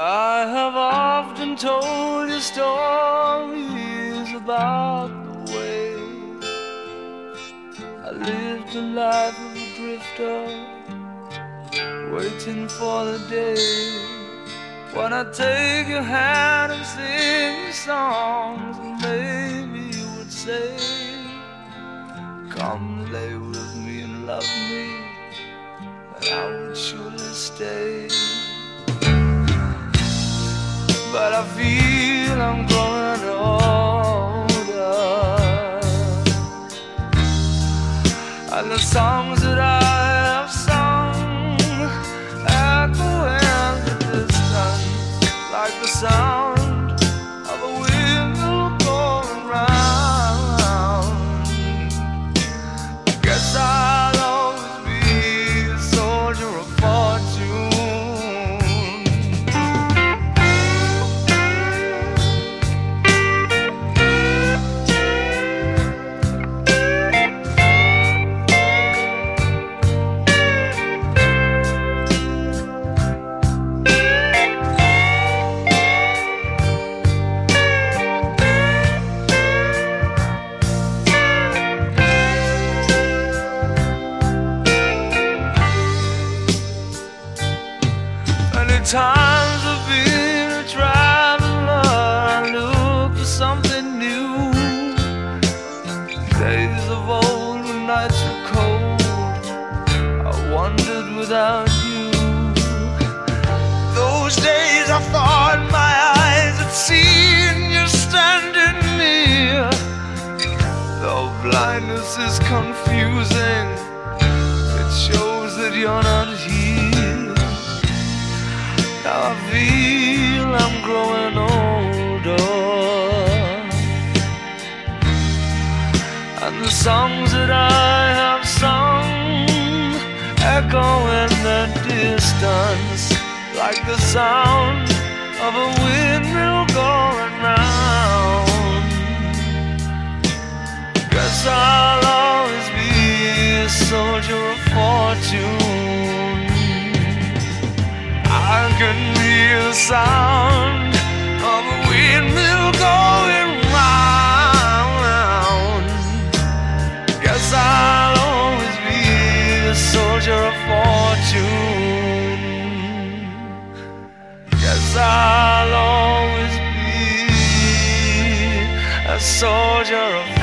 I've often told you stories about the way I lived a life of a drifter, waiting for the day when I take your hand and sing songs, and maybe you would say, Come lay with me and love me, and I would surely stay I feel I'm growing older. And the songs times I've been a traveler, I look for something new. Days of old when nights were cold, I wandered without you. Those days I thought my eyes had seen you standing near. Though blindness is confusing, it shows that you're not I feel I'm growing older. And the songs that I have sung Echo in the distance Like the sound of a windmill going round. Guess I'll always be a soldier of fortune. I can hear the sound of a windmill going round. Guess I'll always be a soldier of fortune. Guess I'll always be a soldier of.